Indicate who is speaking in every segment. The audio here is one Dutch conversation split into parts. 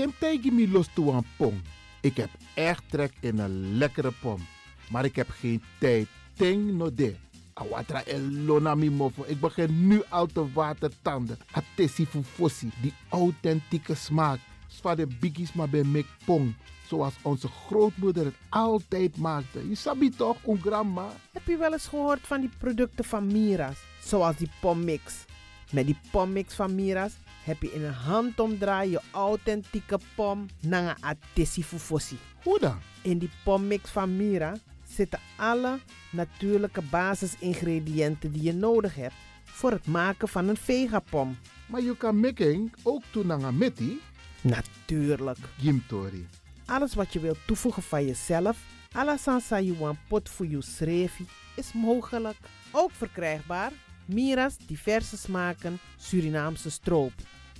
Speaker 1: Temtegi mi los toe aan pom. Ik heb echt trek in een lekkere pom. Maar ik heb geen tijd. Ting no de. Awatra elona mofo. Ik begin nu al te watertanden. Atesi fufosi. Die authentieke smaak. Zwa de biggies maar bij mek pong. Zoals onze grootmoeder het altijd maakte. Je sabi toch, een grandma?
Speaker 2: Heb je wel eens gehoord van die producten van Mira's? Zoals die pommix. Met die pommix van Mira's heb je in een handomdraai je authentieke pom naar een atesi fufosi.
Speaker 1: Hoe dan?
Speaker 2: In die pommix van Mira zitten alle natuurlijke basisingrediënten die je nodig hebt voor het maken van een vegapom.
Speaker 1: Maar je kan making ook toe naar een meti.
Speaker 2: Natuurlijk.
Speaker 1: Gimtori.
Speaker 2: Alles wat je wilt toevoegen van jezelf, alla sansa you pot voor je schreefie, is mogelijk. Ook verkrijgbaar Mira's diverse smaken Surinaamse stroop.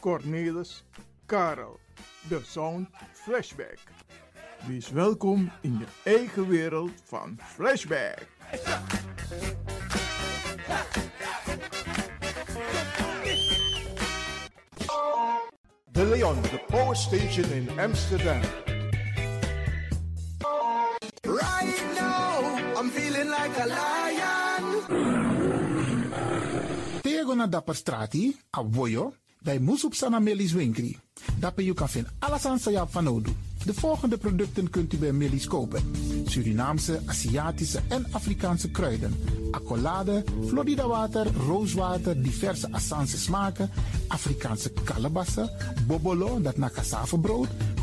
Speaker 3: Cornelis, Karel. De Sound Flashback. Wees welkom in je eigen wereld van Flashback. De Leon, the power station in Amsterdam.
Speaker 4: Right now, I'm feeling like a lion.
Speaker 1: Tego na dapper strati, a voyo,
Speaker 5: Bij Moesop Sana Melis Winkri. Daarbij kan vinden alles aan Sayap van. De volgende producten kunt u bij Melis kopen. Surinaamse, Aziatische en Afrikaanse kruiden. Accolade, Florida water, rooswater, diverse Assange smaken. Afrikaanse kalebassen, bobolo, dat na brood,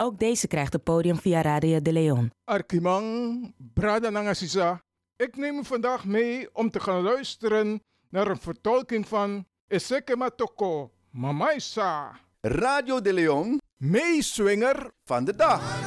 Speaker 6: Ook deze krijgt het podium via Radio de Leon.
Speaker 3: Arkimang, Brada Nangasisa. Ik neem u vandaag mee om te gaan luisteren naar een vertolking van Eseke Matoko, Mamaisa.
Speaker 7: Radio de Leon,
Speaker 3: meeswinger
Speaker 7: van de dag.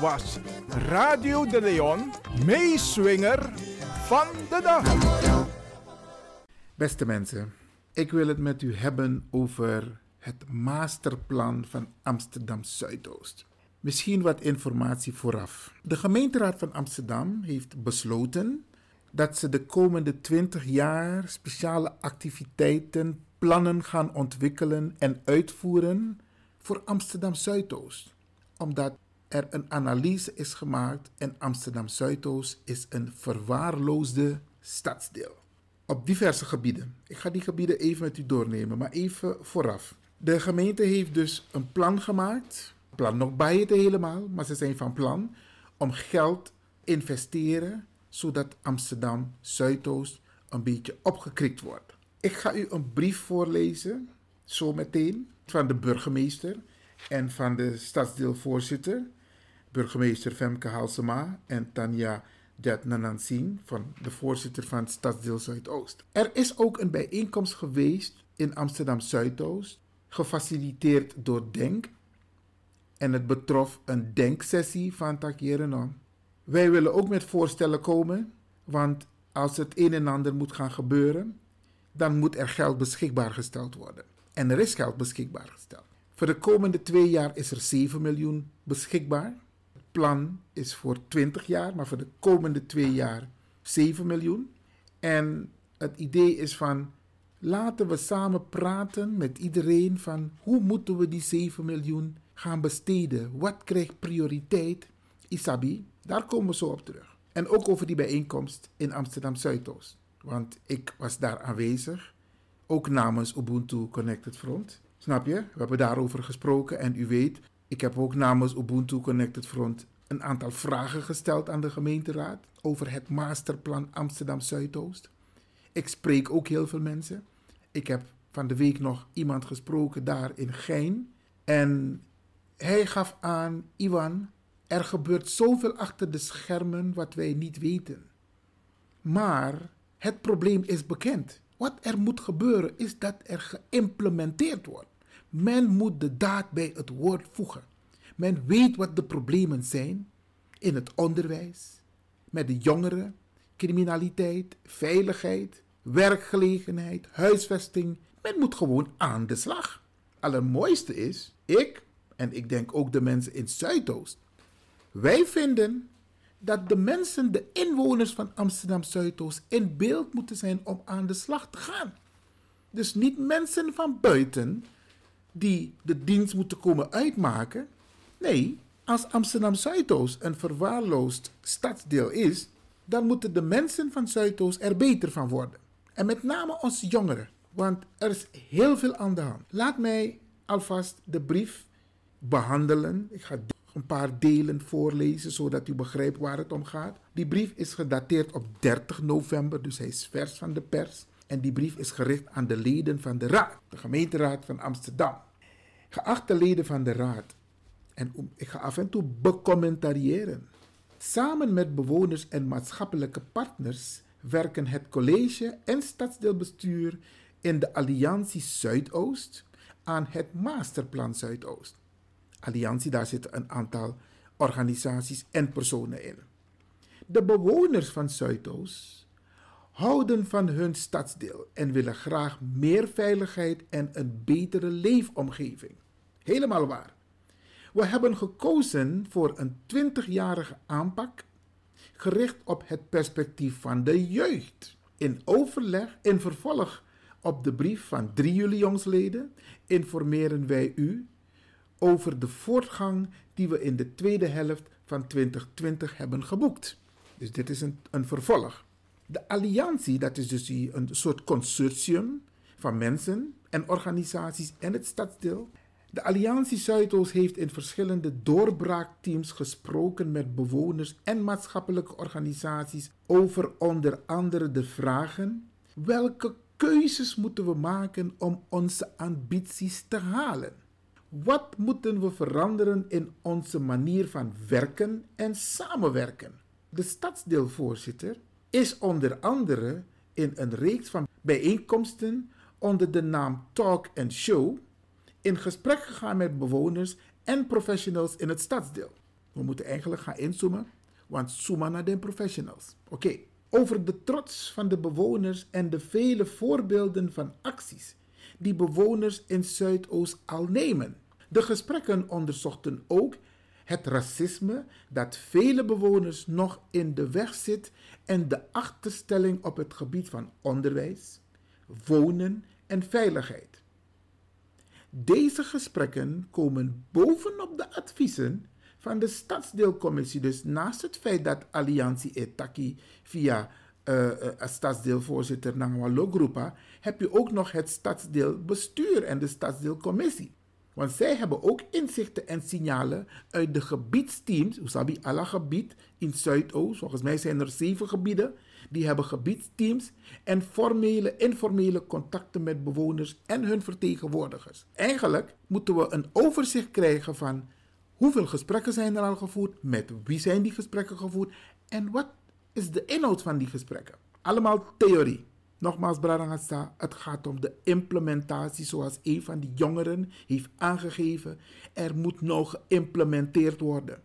Speaker 3: Was Radio de Leon, meeswinger van de dag.
Speaker 5: Beste mensen, ik wil het met u hebben over het masterplan van Amsterdam Zuidoost. Misschien wat informatie vooraf. De gemeenteraad van Amsterdam heeft besloten dat ze de komende 20 jaar speciale activiteiten, plannen gaan ontwikkelen en uitvoeren voor Amsterdam Zuidoost. Omdat er een analyse is gemaakt en Amsterdam Zuidoost is een verwaarloosde stadsdeel. Op diverse gebieden. Ik ga die gebieden even met u doornemen, maar even vooraf. De gemeente heeft dus een plan gemaakt. Plan nog bij het helemaal, maar ze zijn van plan om geld investeren zodat Amsterdam Zuidoost een beetje opgekrikt wordt. Ik ga u een brief voorlezen, zometeen, van de burgemeester en van de stadsdeelvoorzitter, burgemeester Femke Halsema en Tanja Jatnanansing, van de voorzitter van Stadsdeel Zuidoost. Er is ook een bijeenkomst geweest in Amsterdam Zuidoost, gefaciliteerd door Denk. En het betrof een denksessie van Takjerenom. Wij willen ook met voorstellen komen, want als het een en ander moet gaan gebeuren, dan moet er geld beschikbaar gesteld worden. En er is geld beschikbaar gesteld. Voor de komende twee jaar is er 7 miljoen beschikbaar. Plan is voor 20 jaar, maar voor de komende twee jaar 7 miljoen. En het idee is van laten we samen praten met iedereen van hoe moeten we die 7 miljoen gaan besteden? Wat krijgt prioriteit? Isabi, daar komen we zo op terug. En ook over die bijeenkomst in Amsterdam Zuidoost. Want ik was daar aanwezig, ook namens Ubuntu Connected Front. Snap je? We hebben daarover gesproken en u weet, ik heb ook namens Ubuntu Connected Front een aantal vragen gesteld aan de gemeenteraad over het masterplan Amsterdam Zuidoost. Ik spreek ook heel veel mensen. Ik heb van de week nog iemand gesproken daar in Gein. En hij gaf aan, Iwan, er gebeurt zoveel achter de schermen wat wij niet weten. Maar het probleem is bekend. Wat er moet gebeuren is dat er geïmplementeerd wordt. Men moet de daad bij het woord voegen. Men weet wat de problemen zijn in het onderwijs, met de jongeren, criminaliteit, veiligheid, werkgelegenheid, huisvesting. Men moet gewoon aan de slag. Allermooiste is, ik en ik denk ook de mensen in Zuidoost, wij vinden dat de mensen, de inwoners van Amsterdam Zuidoost, in beeld moeten zijn om aan de slag te gaan. Dus niet mensen van buiten die de dienst moeten komen uitmaken. Nee, als Amsterdam Zuidoost een verwaarloosd stadsdeel is, dan moeten de mensen van Zuidoost er beter van worden. En met name onze jongeren, want er is heel veel aan de hand. Laat mij alvast de brief behandelen. Ik ga een paar delen voorlezen, zodat u begrijpt waar het om gaat. Die brief is gedateerd op 30 november, dus hij is vers van de pers. En die brief is gericht aan de leden van de Raad, de gemeenteraad van Amsterdam. Geachte leden van de Raad, en ik ga af en toe becommentariëren. Samen met bewoners en maatschappelijke partners werken het college en stadsdeelbestuur in de Alliantie Zuidoost aan het Masterplan Zuidoost. Alliantie, daar zitten een aantal organisaties en personen in. De bewoners van Zuidoost houden van hun stadsdeel en willen graag meer veiligheid en een betere leefomgeving. Helemaal waar. We hebben gekozen voor een 20-jarige aanpak gericht op het perspectief van de jeugd. In overleg, in vervolg op de brief van drie jullie jongsleden, informeren wij u over de voortgang die we in de tweede helft van 2020 hebben geboekt. Dus dit is een, een vervolg. De alliantie, dat is dus een soort consortium van mensen en organisaties en het stadsdeel. De Alliantie Zuidoost heeft in verschillende doorbraakteams gesproken met bewoners en maatschappelijke organisaties over onder andere de vragen: welke keuzes moeten we maken om onze ambities te halen? Wat moeten we veranderen in onze manier van werken en samenwerken? De stadsdeelvoorzitter is onder andere in een reeks van bijeenkomsten onder de naam Talk and Show in gesprek gegaan met bewoners en professionals in het stadsdeel. We moeten eigenlijk gaan inzoomen, want zooma naar de professionals. Oké, over de trots van de bewoners en de vele voorbeelden van acties die bewoners in Zuidoost al nemen. De gesprekken onderzochten ook het racisme dat vele bewoners nog in de weg zit en de achterstelling op het gebied van onderwijs, wonen en veiligheid. Deze gesprekken komen bovenop de adviezen van de stadsdeelcommissie. Dus naast het feit dat Alliantie Etaki via uh, stadsdeelvoorzitter Nangwalo Groepa, heb je ook nog het stadsdeelbestuur en de stadsdeelcommissie. Want zij hebben ook inzichten en signalen uit de gebiedsteams, Usabi alla gebied in Zuidoost. Volgens mij zijn er zeven gebieden. Die hebben gebiedsteams en formele, informele contacten met bewoners en hun vertegenwoordigers. Eigenlijk moeten we een overzicht krijgen van hoeveel gesprekken zijn er al gevoerd, met wie zijn die gesprekken gevoerd en wat is de inhoud van die gesprekken. Allemaal theorie. Nogmaals, Bradangasa, het gaat om de implementatie zoals een van die jongeren heeft aangegeven. Er moet nog geïmplementeerd worden.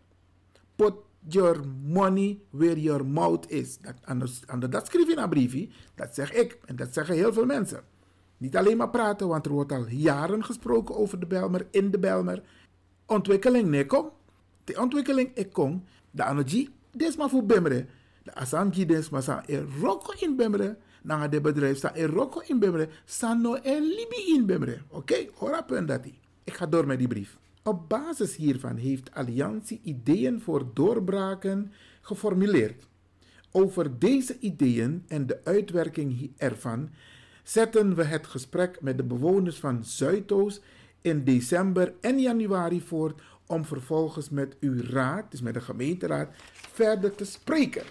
Speaker 5: Put your money where your mouth is. Dat, anders, anders, dat in een briefje. Dat zeg ik en dat zeggen heel veel mensen. Niet alleen maar praten, want er wordt al jaren gesproken over de Belmer, in de Belmer. Ontwikkeling, nee, kom. De ontwikkeling, ik kom. De energie, dit is maar voor Bemre. De Asanji, dit is maar zo. in Bemre na de bedrijf sta in Rocco in Bemre, Sano en Libi in. Oké, hoor Ik ga door met die brief. Op basis hiervan heeft Alliantie ideeën voor doorbraken geformuleerd. Over deze ideeën en de uitwerking ervan zetten we het gesprek met de bewoners van Zuidoost in december en januari voort om vervolgens met uw raad, dus met de gemeenteraad, verder te spreken.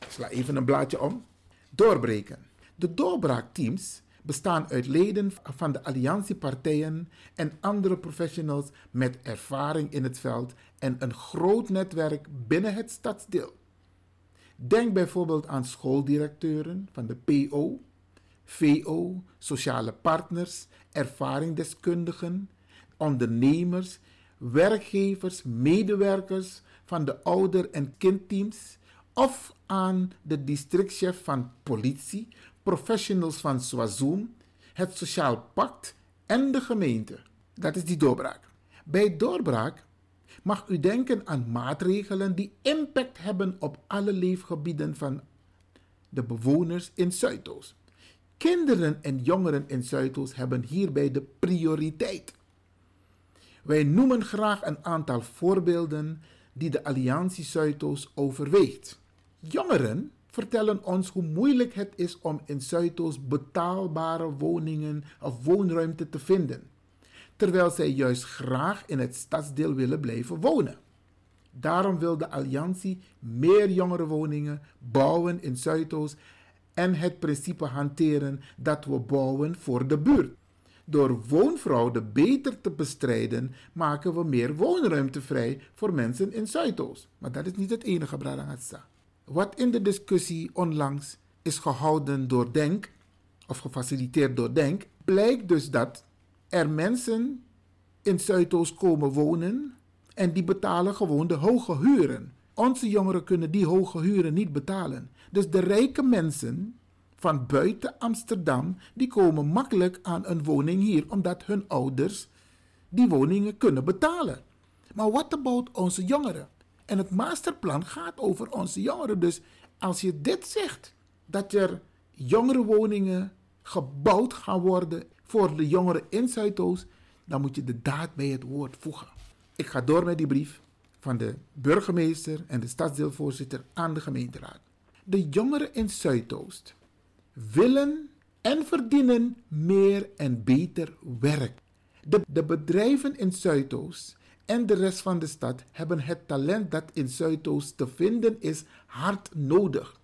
Speaker 5: Ik sla even een blaadje om doorbreken. De doorbraakteams bestaan uit leden van de alliantiepartijen en andere professionals met ervaring in het veld en een groot netwerk binnen het stadsdeel. Denk bijvoorbeeld aan schooldirecteuren van de PO, VO, sociale partners, ervaringsdeskundigen, ondernemers, werkgevers, medewerkers van de ouder- en kindteams of aan de districtchef van politie, professionals van Swazoom, het Sociaal Pact en de gemeente. Dat is die doorbraak. Bij doorbraak mag u denken aan maatregelen die impact hebben op alle leefgebieden van de bewoners in Zuidoost. Kinderen en jongeren in Zuidoost hebben hierbij de prioriteit. Wij noemen graag een aantal voorbeelden die de Alliantie Zuidoost overweegt. Jongeren vertellen ons hoe moeilijk het is om in Zuidoost betaalbare woningen of woonruimte te vinden, terwijl zij juist graag in het stadsdeel willen blijven wonen. Daarom wil de Alliantie meer jongerenwoningen bouwen in Zuidoost en het principe hanteren dat we bouwen voor de buurt. Door woonfraude beter te bestrijden, maken we meer woonruimte vrij voor mensen in Zuidoost. Maar dat is niet het enige, Bradangatsa. Wat in de discussie onlangs is gehouden door Denk, of gefaciliteerd door Denk, blijkt dus dat er mensen in Zuidoost komen wonen en die betalen gewoon de hoge huren. Onze jongeren kunnen die hoge huren niet betalen. Dus de rijke mensen van buiten Amsterdam, die komen makkelijk aan een woning hier, omdat hun ouders die woningen kunnen betalen. Maar wat about onze jongeren? En het masterplan gaat over onze jongeren. Dus als je dit zegt, dat er jongerenwoningen gebouwd gaan worden voor de jongeren in Zuidoost, dan moet je de daad bij het woord voegen. Ik ga door met die brief van de burgemeester en de stadsdeelvoorzitter aan de gemeenteraad. De jongeren in Zuidoost willen en verdienen meer en beter werk. De, de bedrijven in Zuidoost en de rest van de stad hebben het talent dat in Zuidoost te vinden is hard nodig.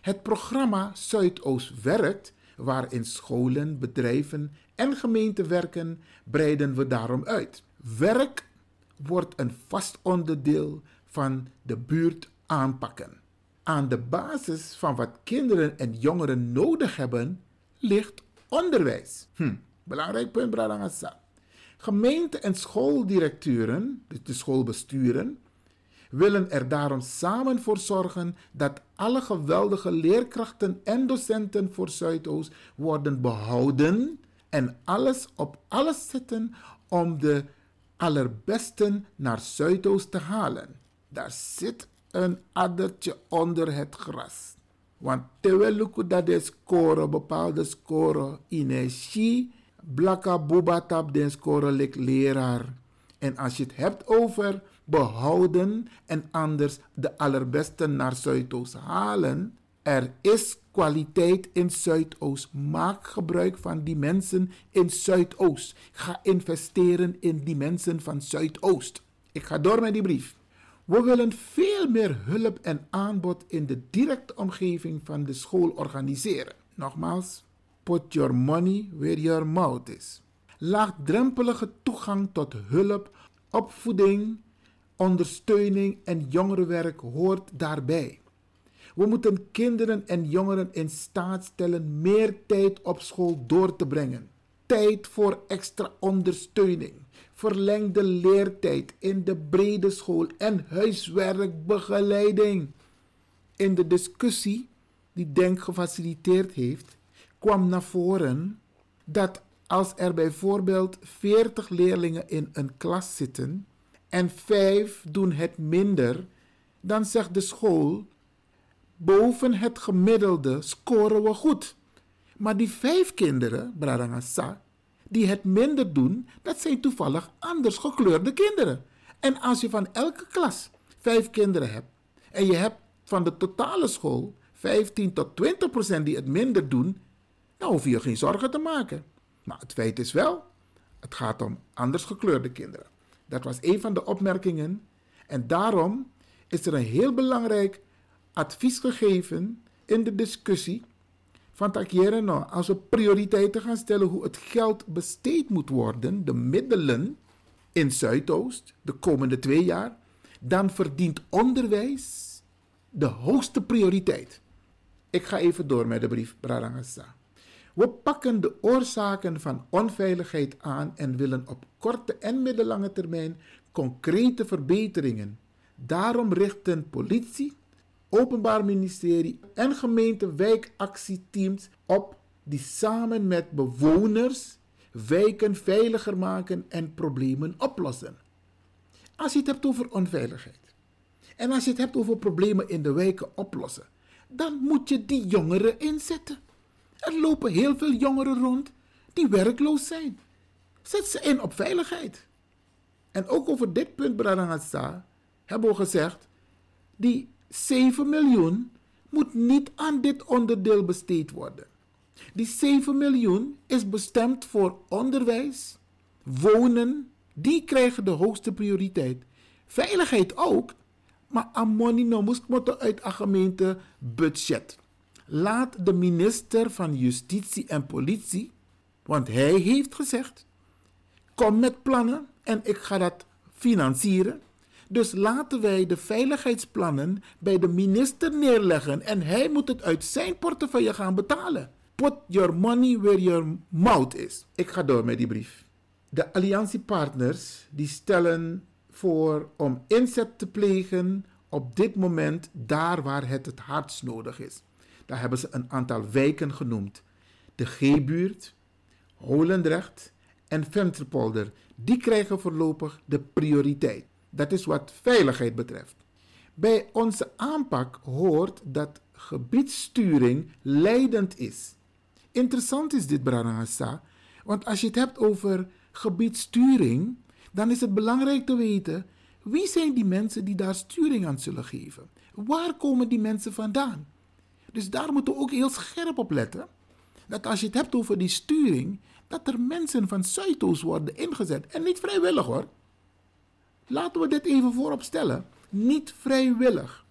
Speaker 5: Het programma Zuidoost werkt, waarin scholen, bedrijven en gemeenten werken, breiden we daarom uit. Werk wordt een vast onderdeel van de buurt aanpakken. Aan de basis van wat kinderen en jongeren nodig hebben, ligt onderwijs. Hm, belangrijk punt, Bradangasa. Gemeente- en schooldirecteuren, dus de schoolbesturen, willen er daarom samen voor zorgen dat alle geweldige leerkrachten en docenten voor Zuidoost worden behouden en alles op alles zetten om de allerbesten naar Zuidoost te halen. Daar zit een addertje onder het gras. Want terwijl dat de score, bepaalde score, energie, blakka bubatap den score lik leraar. En als je het hebt over behouden en anders de allerbeste naar Zuidoost halen, er is kwaliteit in Zuidoost. Maak gebruik van die mensen in Zuidoost. Ga investeren in die mensen van Zuidoost. Ik ga door met die brief. We willen veel meer hulp en aanbod in de directe omgeving van de school organiseren. Nogmaals, put your money where your mouth is. Laagdrempelige toegang tot hulp, opvoeding, ondersteuning en jongerenwerk hoort daarbij. We moeten kinderen en jongeren in staat stellen meer tijd op school door te brengen. Tijd voor extra ondersteuning, verlengde leertijd in de brede school en huiswerkbegeleiding. In de discussie die Denk gefaciliteerd heeft, kwam naar voren dat als er bijvoorbeeld 40 leerlingen in een klas zitten en 5 doen het minder, dan zegt de school: boven het gemiddelde scoren we goed. Maar die vijf kinderen, Bradangasa, die het minder doen, dat zijn toevallig anders gekleurde kinderen. En als je van elke klas vijf kinderen hebt en je hebt van de totale school 15 tot 20 procent die het minder doen, dan hoef je je geen zorgen te maken. Maar het feit is wel, het gaat om anders gekleurde kinderen. Dat was een van de opmerkingen. En daarom is er een heel belangrijk advies gegeven in de discussie van Takiere nou, als we prioriteiten gaan stellen hoe het geld besteed moet worden, de middelen in Zuidoost de komende twee jaar, dan verdient onderwijs de hoogste prioriteit. Ik ga even door met de brief Brarangasa. We pakken de oorzaken van onveiligheid aan en willen op korte en middellange termijn concrete verbeteringen. Daarom richten politie, Openbaar Ministerie en gemeente wijkactieteams op die samen met bewoners wijken veiliger maken en problemen oplossen. Als je het hebt over onveiligheid en als je het hebt over problemen in de wijken oplossen, dan moet je die jongeren inzetten. Er lopen heel veel jongeren rond die werkloos zijn. Zet ze in op veiligheid. En ook over dit punt, Bradangatsa, hebben we gezegd, die 7 miljoen moet niet aan dit onderdeel besteed worden. Die 7 miljoen is bestemd voor onderwijs, wonen, die krijgen de hoogste prioriteit. Veiligheid ook, maar amoni no moest uit een gemeente budget. Laat de minister van Justitie en Politie, want hij heeft gezegd: kom met plannen en ik ga dat financieren. Dus laten wij de veiligheidsplannen bij de minister neerleggen en hij moet het uit zijn portefeuille gaan betalen. Put your money where your mouth is. Ik ga door met die brief. De alliantiepartners die stellen voor om inzet te plegen op dit moment daar waar het het hardst nodig is. Daar hebben ze een aantal wijken genoemd. De G-buurt, Holendrecht en Venterpolder. Die krijgen voorlopig de prioriteit. Dat is wat veiligheid betreft. Bij onze aanpak hoort dat gebiedssturing leidend is. Interessant is dit, Branagasa, want als je het hebt over gebiedssturing, dan is het belangrijk te weten wie zijn die mensen die daar sturing aan zullen geven. Waar komen die mensen vandaan? Dus daar moeten we ook heel scherp op letten. Dat als je het hebt over die sturing, dat er mensen van Zuidoost worden ingezet. En niet vrijwillig hoor. Laten we dit even voorop stellen. Niet vrijwillig.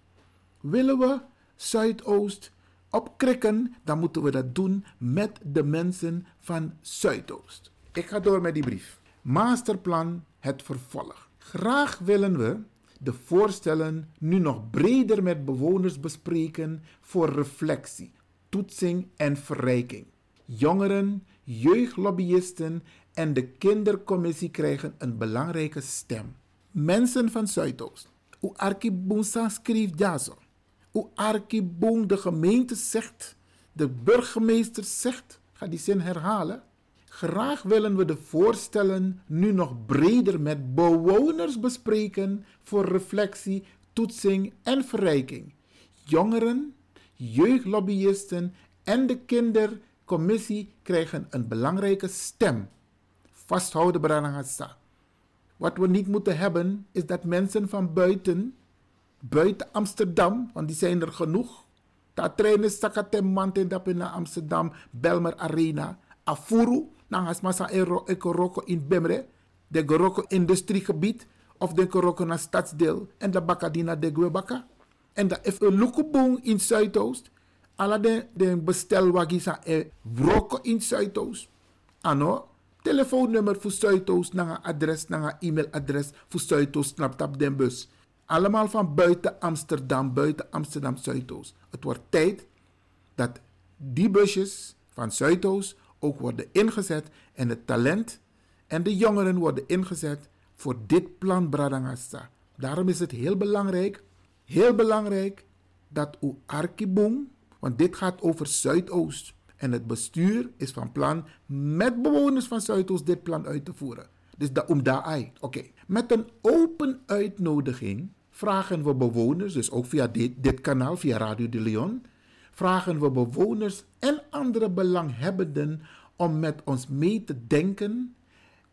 Speaker 5: Willen we Zuidoost opkrikken, dan moeten we dat doen met de mensen van Zuidoost. Ik ga door met die brief. Masterplan, het vervolg. Graag willen we de voorstellen nu nog breder met bewoners bespreken voor reflectie, toetsing en verrijking. Jongeren, jeugdlobbyisten en de kindercommissie krijgen een belangrijke stem. Mensen van Zuidoost, Hoe Arkiboom schreef ja zo. Hoe Arkiboom de gemeente zegt, de burgemeester zegt, ga die zin herhalen. Graag willen we de voorstellen nu nog breder met bewoners bespreken voor reflectie, toetsing en verrijking. Jongeren, jeugdlobbyisten en de kindercommissie krijgen een belangrijke stem. Vasthouden, Branagasa. Wat we niet moeten hebben, is dat mensen van buiten, buiten Amsterdam, want die zijn er genoeg. Dat trainen Sakatemant in naar Amsterdam, Belmer Arena, Afuru, Nangas Massa Ekoroko in Bemre, de Goroko industriegebied, of de Goroko naar stadsdeel, en de Bakadina de Gwebaka. En is een lukeboom in Zuidoost. Alla de, de bestelwagis e broko in Zuidoost. Ano, telefoonnummer voor Zuidoost, naar adres, naar e-mailadres voor Zuidoost, snap op den bus. Allemaal van buiten Amsterdam, buiten Amsterdam Zuidoost. Het wordt tijd dat die busjes van Zuidoost worden ingezet en het talent en de jongeren worden ingezet voor dit plan Bradangasa. Daarom is het heel belangrijk, heel belangrijk dat u Arkiboom, want dit gaat over Zuidoost. En het bestuur is van plan met bewoners van Zuidoost dit plan uit te voeren. Dus da, om daar Oké. Met een open uitnodiging vragen we bewoners, dus ook via dit, dit kanaal, via Radio de Leon, vragen we bewoners en andere belanghebbenden om met ons mee te denken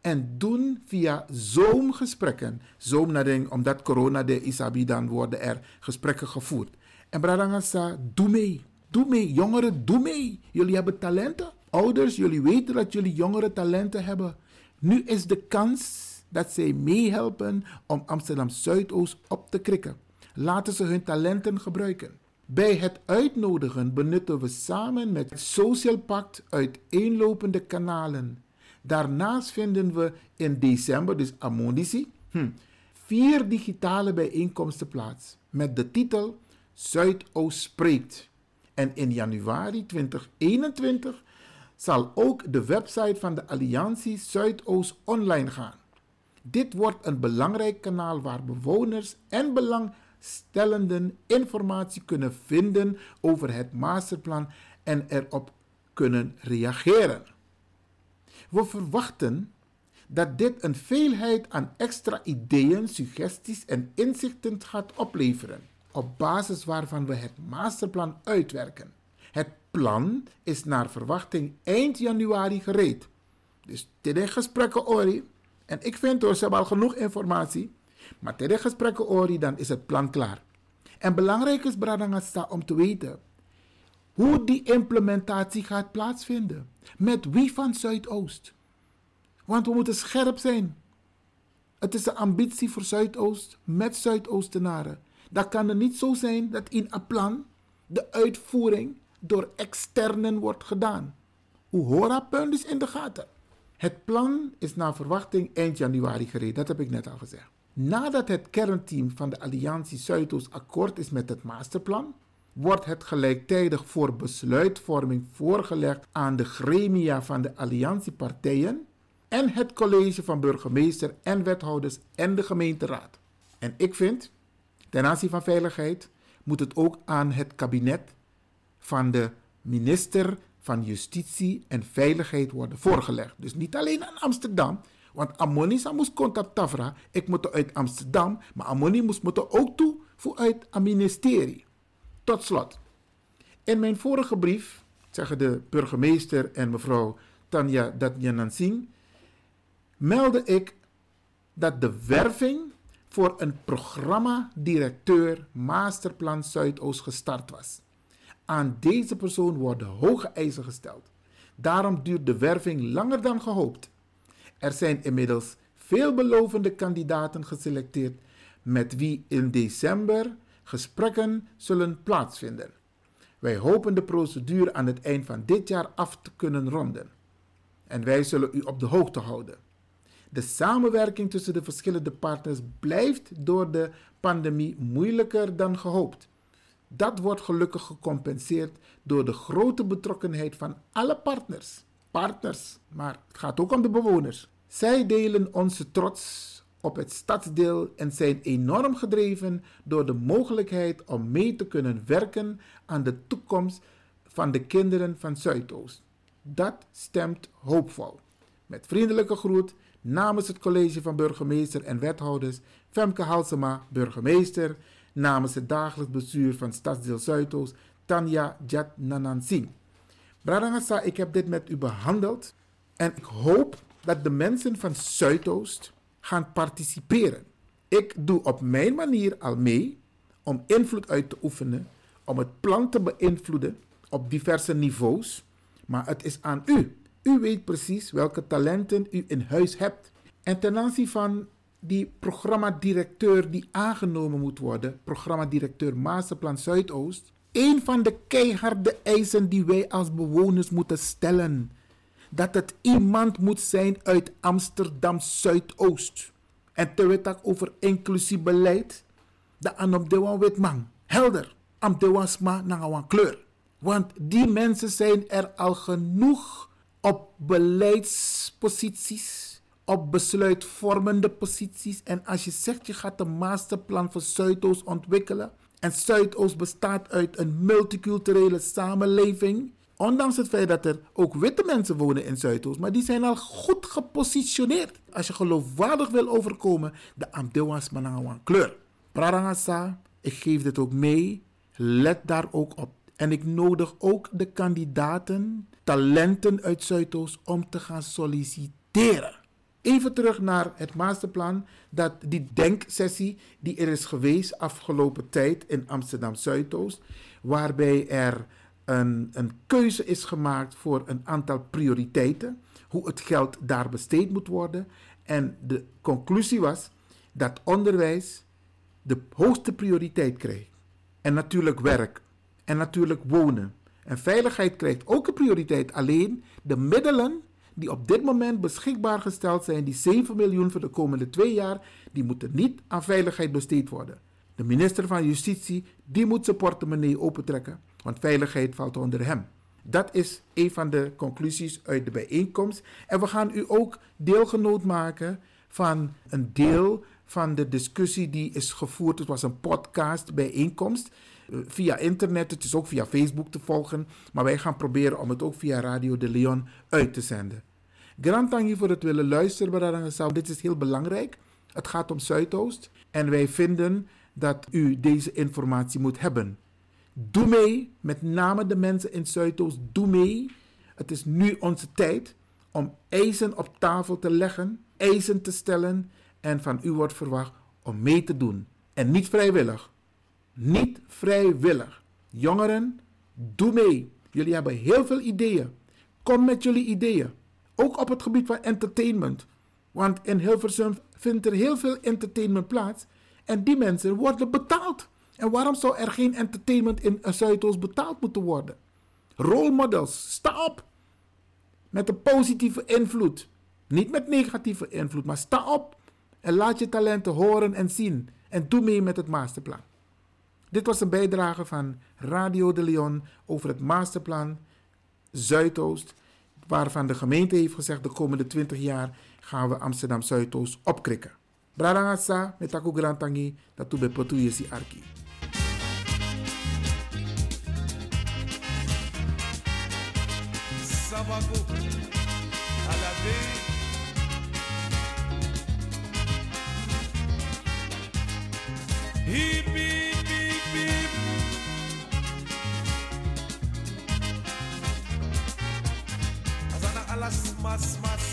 Speaker 5: en doen via Zoom-gesprekken. Zoom, omdat corona de Isabi, dan worden er gesprekken gevoerd. En Bradangasa, doe mee. Doe mee, jongeren, doe mee. Jullie hebben talenten. Ouders, jullie weten dat jullie jongeren talenten hebben. Nu is de kans dat zij meehelpen om Amsterdam Zuidoost op te krikken. Laten ze hun talenten gebruiken. Bij het uitnodigen benutten we samen met Social Pact uiteenlopende kanalen. Daarnaast vinden we in december, dus Amondici, hm, vier digitale bijeenkomsten plaats met de titel Zuidoost spreekt. En in januari 2021 zal ook de website van de Alliantie Zuidoost online gaan. Dit wordt een belangrijk kanaal waar bewoners en belangstellenden informatie kunnen vinden over het masterplan en erop kunnen reageren. We verwachten dat dit een veelheid aan extra ideeën, suggesties en inzichten gaat opleveren, op basis waarvan we het masterplan uitwerken. Het plan is naar verwachting eind januari gereed. Dus dit gesprekken, Ori, en ik vind door ze hebben al genoeg informatie. Maar tijdens gesprekken ori, dan is het plan klaar. En belangrijk is, Bradangasta, om te weten hoe die implementatie gaat plaatsvinden. Met wie van Zuidoost. Want we moeten scherp zijn. Het is een ambitie voor Zuidoost met Zuidoostenaren. Dat kan er niet zo zijn dat in een plan de uitvoering door externen wordt gedaan. Hoe punt is in de gaten. Het plan is naar verwachting eind januari gereed, dat heb ik net al gezegd. Nadat het kernteam van de Alliantie Zuidoost akkoord is met het masterplan, wordt het gelijktijdig voor besluitvorming voorgelegd aan de gremia van de alliantiepartijen en het college van burgemeester en wethouders en de gemeenteraad. En ik vind, ten aanzien van veiligheid, moet het ook aan het kabinet van de minister van Justitie en Veiligheid worden voorgelegd. Dus niet alleen aan Amsterdam, want Ammoni moest contact tafra. Ik moet uit Amsterdam, maar Ammoni moest moeten ook toe voor uit het ministerie. Tot slot. In mijn vorige brief zeggen de burgemeester en mevrouw Tanja Datjanansing, meldde ik dat de werving voor een programma-directeur Masterplan Zuidoost gestart was. Aan deze persoon worden hoge eisen gesteld. Daarom duurt de werving langer dan gehoopt. Er zijn inmiddels veelbelovende kandidaten geselecteerd met wie in december gesprekken zullen plaatsvinden. Wij hopen de procedure aan het eind van dit jaar af te kunnen ronden. En wij zullen u op de hoogte houden. De samenwerking tussen de verschillende partners blijft door de pandemie moeilijker dan gehoopt. Dat wordt gelukkig gecompenseerd door de grote betrokkenheid van alle partners. Partners, maar het gaat ook om de bewoners. Zij delen onze trots op het stadsdeel en zijn enorm gedreven door de mogelijkheid om mee te kunnen werken aan de toekomst van de kinderen van Zuidoost. Dat stemt hoopvol. Met vriendelijke groet namens het college van burgemeester en wethouders Femke Halsema, burgemeester, namens het dagelijks bestuur van Stadsdeel Zuidoost Tanja Singh. Bradangasa, ik heb dit met u behandeld en ik hoop dat de mensen van Zuidoost gaan participeren. Ik doe op mijn manier al mee om invloed uit te oefenen, om het plan te beïnvloeden op diverse niveaus. Maar het is aan u. U weet precies welke talenten u in huis hebt. En ten aanzien van die programmadirecteur die aangenomen moet worden, programmadirecteur Masterplan Zuidoost, een van de keiharde eisen die wij als bewoners moeten stellen. Dat het iemand moet zijn uit Amsterdam Zuidoost. En te weten over inclusief beleid, dat aan op de wan wit man. Helder, am de wan sma naar kleur. Want die mensen zijn er al genoeg op beleidsposities, op besluitvormende posities. En als je zegt je gaat een masterplan voor Zuidoost ontwikkelen. En Zuidoost bestaat uit een multiculturele samenleving. Ondanks het feit dat er ook witte mensen wonen in Zuidoost, maar die zijn al goed gepositioneerd. Als je geloofwaardig wil overkomen, de Amdewas Manawan kleur. Prarangasa, ik geef dit ook mee. Let daar ook op. En ik nodig ook de kandidaten, talenten uit Zuidoost, om te gaan solliciteren. Even terug naar het masterplan, dat die denksessie die er is geweest afgelopen tijd in Amsterdam Zuidoost, waarbij er een, een keuze is gemaakt voor een aantal prioriteiten, hoe het geld daar besteed moet worden. En de conclusie was dat onderwijs de hoogste prioriteit krijgt. En natuurlijk werk. En natuurlijk wonen. En veiligheid krijgt ook een prioriteit. Alleen de middelen die op dit moment beschikbaar gesteld zijn, die 7 miljoen voor de komende twee jaar, die moeten niet aan veiligheid besteed worden. De minister van Justitie, die moet zijn portemonnee opentrekken, want veiligheid valt onder hem. Dat is een van de conclusies uit de bijeenkomst. En we gaan u ook deelgenoot maken van een deel van de discussie die is gevoerd. Het was een podcast bijeenkomst eh, via internet. Het is ook via Facebook te volgen. Maar wij gaan proberen om het ook via Radio de Leon uit te zenden. Grand dank voor het willen luisteren, Dit is heel belangrijk. Het gaat om Zuidoost. En wij vinden dat u deze informatie moet hebben. Doe mee, met name de mensen in Zuidoost, doe mee. Het is nu onze tijd om eisen op tafel te leggen, eisen te stellen en van u wordt verwacht om mee te doen. En niet vrijwillig. Niet vrijwillig. Jongeren, doe mee. Jullie hebben heel veel ideeën. Kom met jullie ideeën. Ook op het gebied van entertainment. Want in Hilversum vindt er heel veel entertainment plaats. En die mensen worden betaald. En waarom zou er geen entertainment in Zuidoost betaald moeten worden? Rolmodels, sta op. Met een positieve invloed. Niet met negatieve invloed, maar sta op. En laat je talenten horen en zien. En doe mee met het masterplan. Dit was een bijdrage van Radio de Leon over het masterplan Zuidoost. Waarvan de gemeente heeft gezegd de komende 20 jaar gaan we Amsterdam Zuidoost opkrikken. Brarangasa met Taku Grantangi, dat toe bij pas beau à laver. Hip, hip, hip, hip. Alas, mas, mas.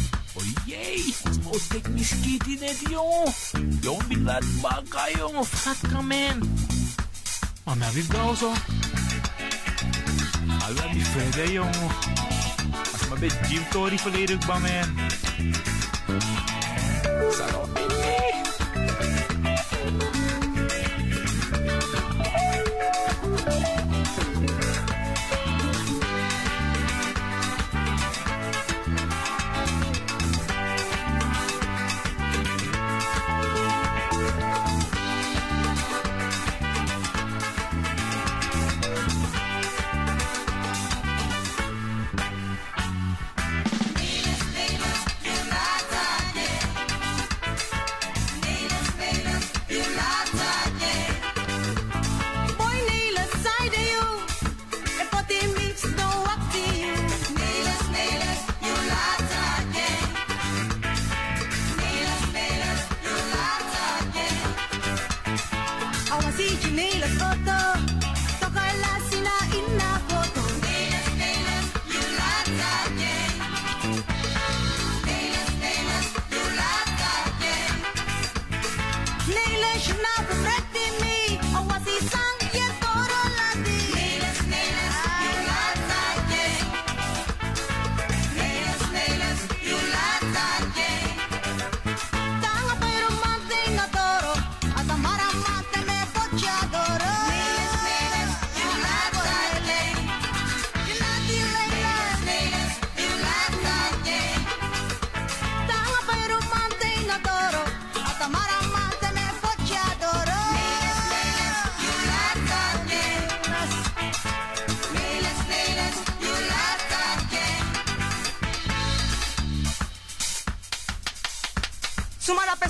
Speaker 8: Ojej, motek miskiti ne diyo. Yon bilat bagayong fatkamen. Mamavit gauzo. Alla mi fede jong. Als maar bij Jim Tory volledig
Speaker 9: bang man.
Speaker 10: Sarot.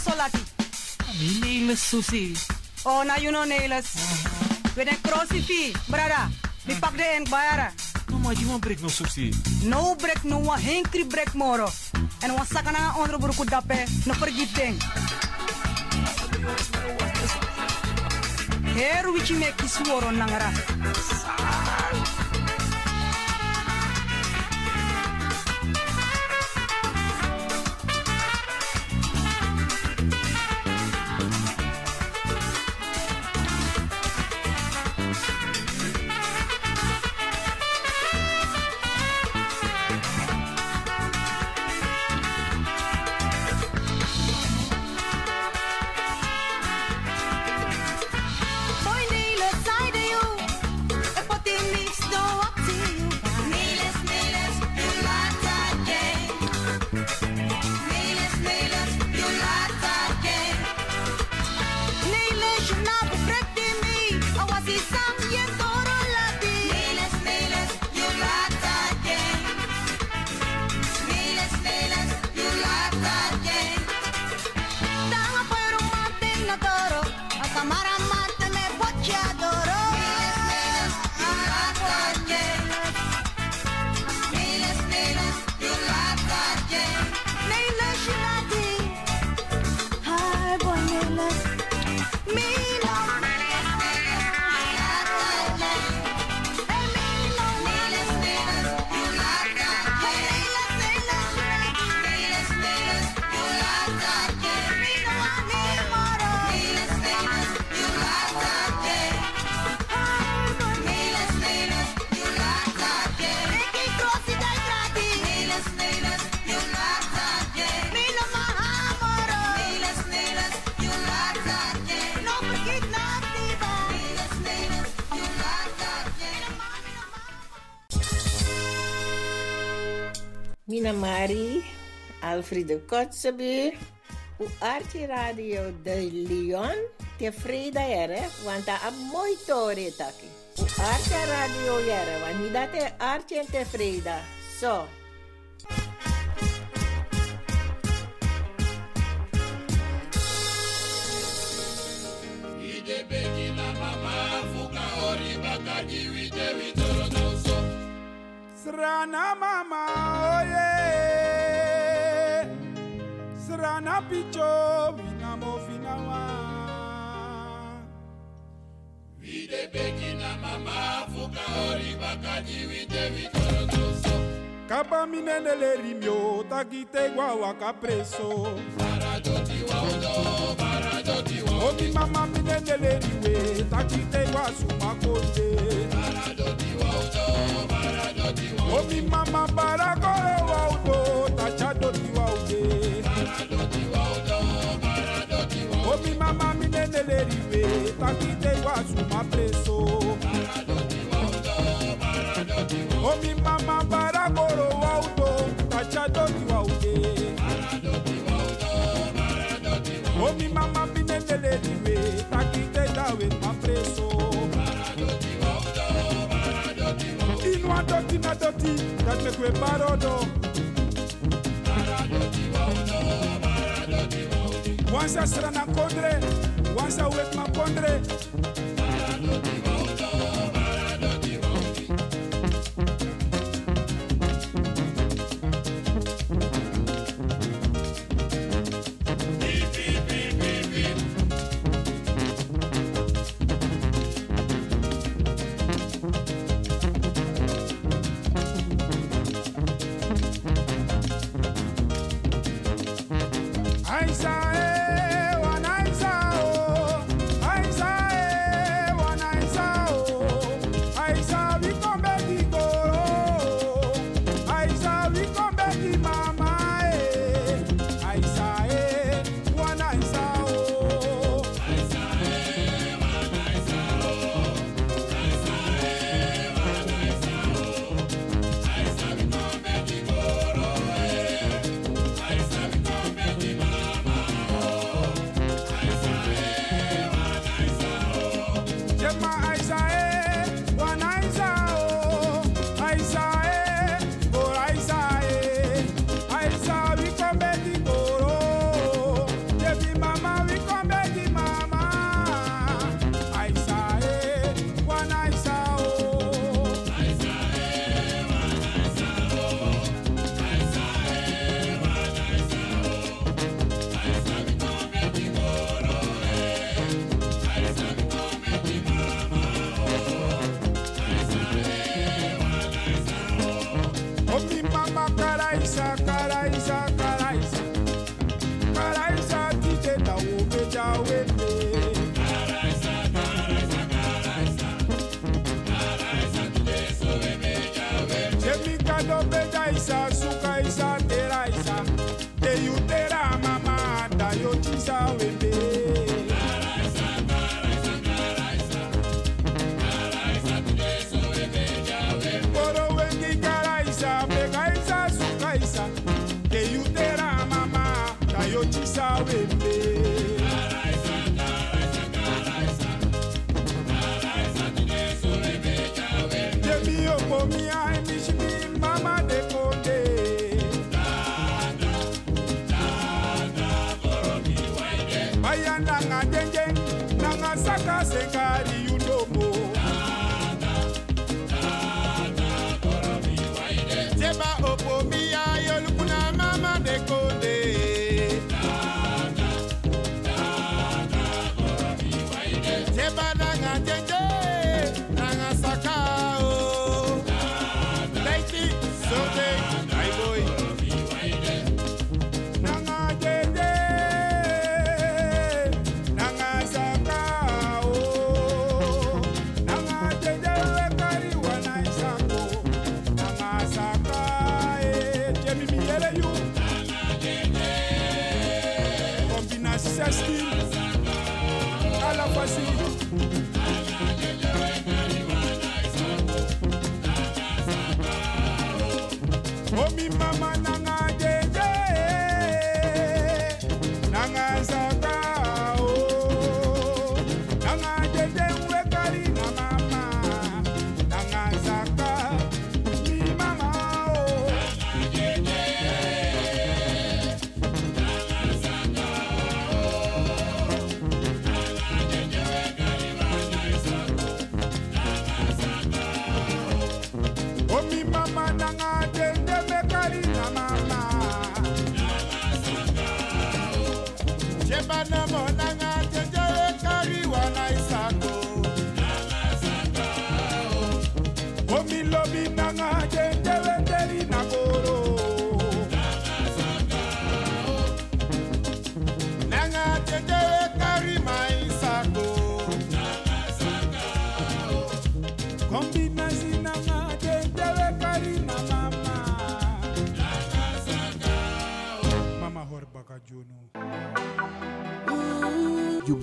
Speaker 10: solati.
Speaker 8: Mi nails susi.
Speaker 10: Oh, na you know nails. With a crossy fee, brada. Mi pak de en bayara.
Speaker 8: No ma you break no susi.
Speaker 10: No break no wa henkri break moro. En wa sakana onro burku dape no pergiteng. Here we make this war
Speaker 11: on nangara. nuevo Alfredo Kotzebue, u Arti Radio de Lyon, te Freida Ere, wanta a mooi tori taki. U Arti Radio Ere, want mi date Arti en te So.
Speaker 12: Ide beki na mama, fuka ori bakagi, ide vitoro na uso.
Speaker 13: Srana mama, oye. ya na picho wina mofina wa
Speaker 12: Wide beki na mama fuka ori bakaji wite vikorotoso
Speaker 13: Kapa minene le rimyo takite gwa waka preso.
Speaker 12: Baradoti wa odo, baradoti wa odo
Speaker 13: Omi mama minene le riwe takite gwa sumakote
Speaker 12: Baradoti wa odo, baradoti wa odo
Speaker 13: Omi mama barakore wa odo tachadoti wa teleriwe takite Once I said I'm once I wake my
Speaker 1: pondre,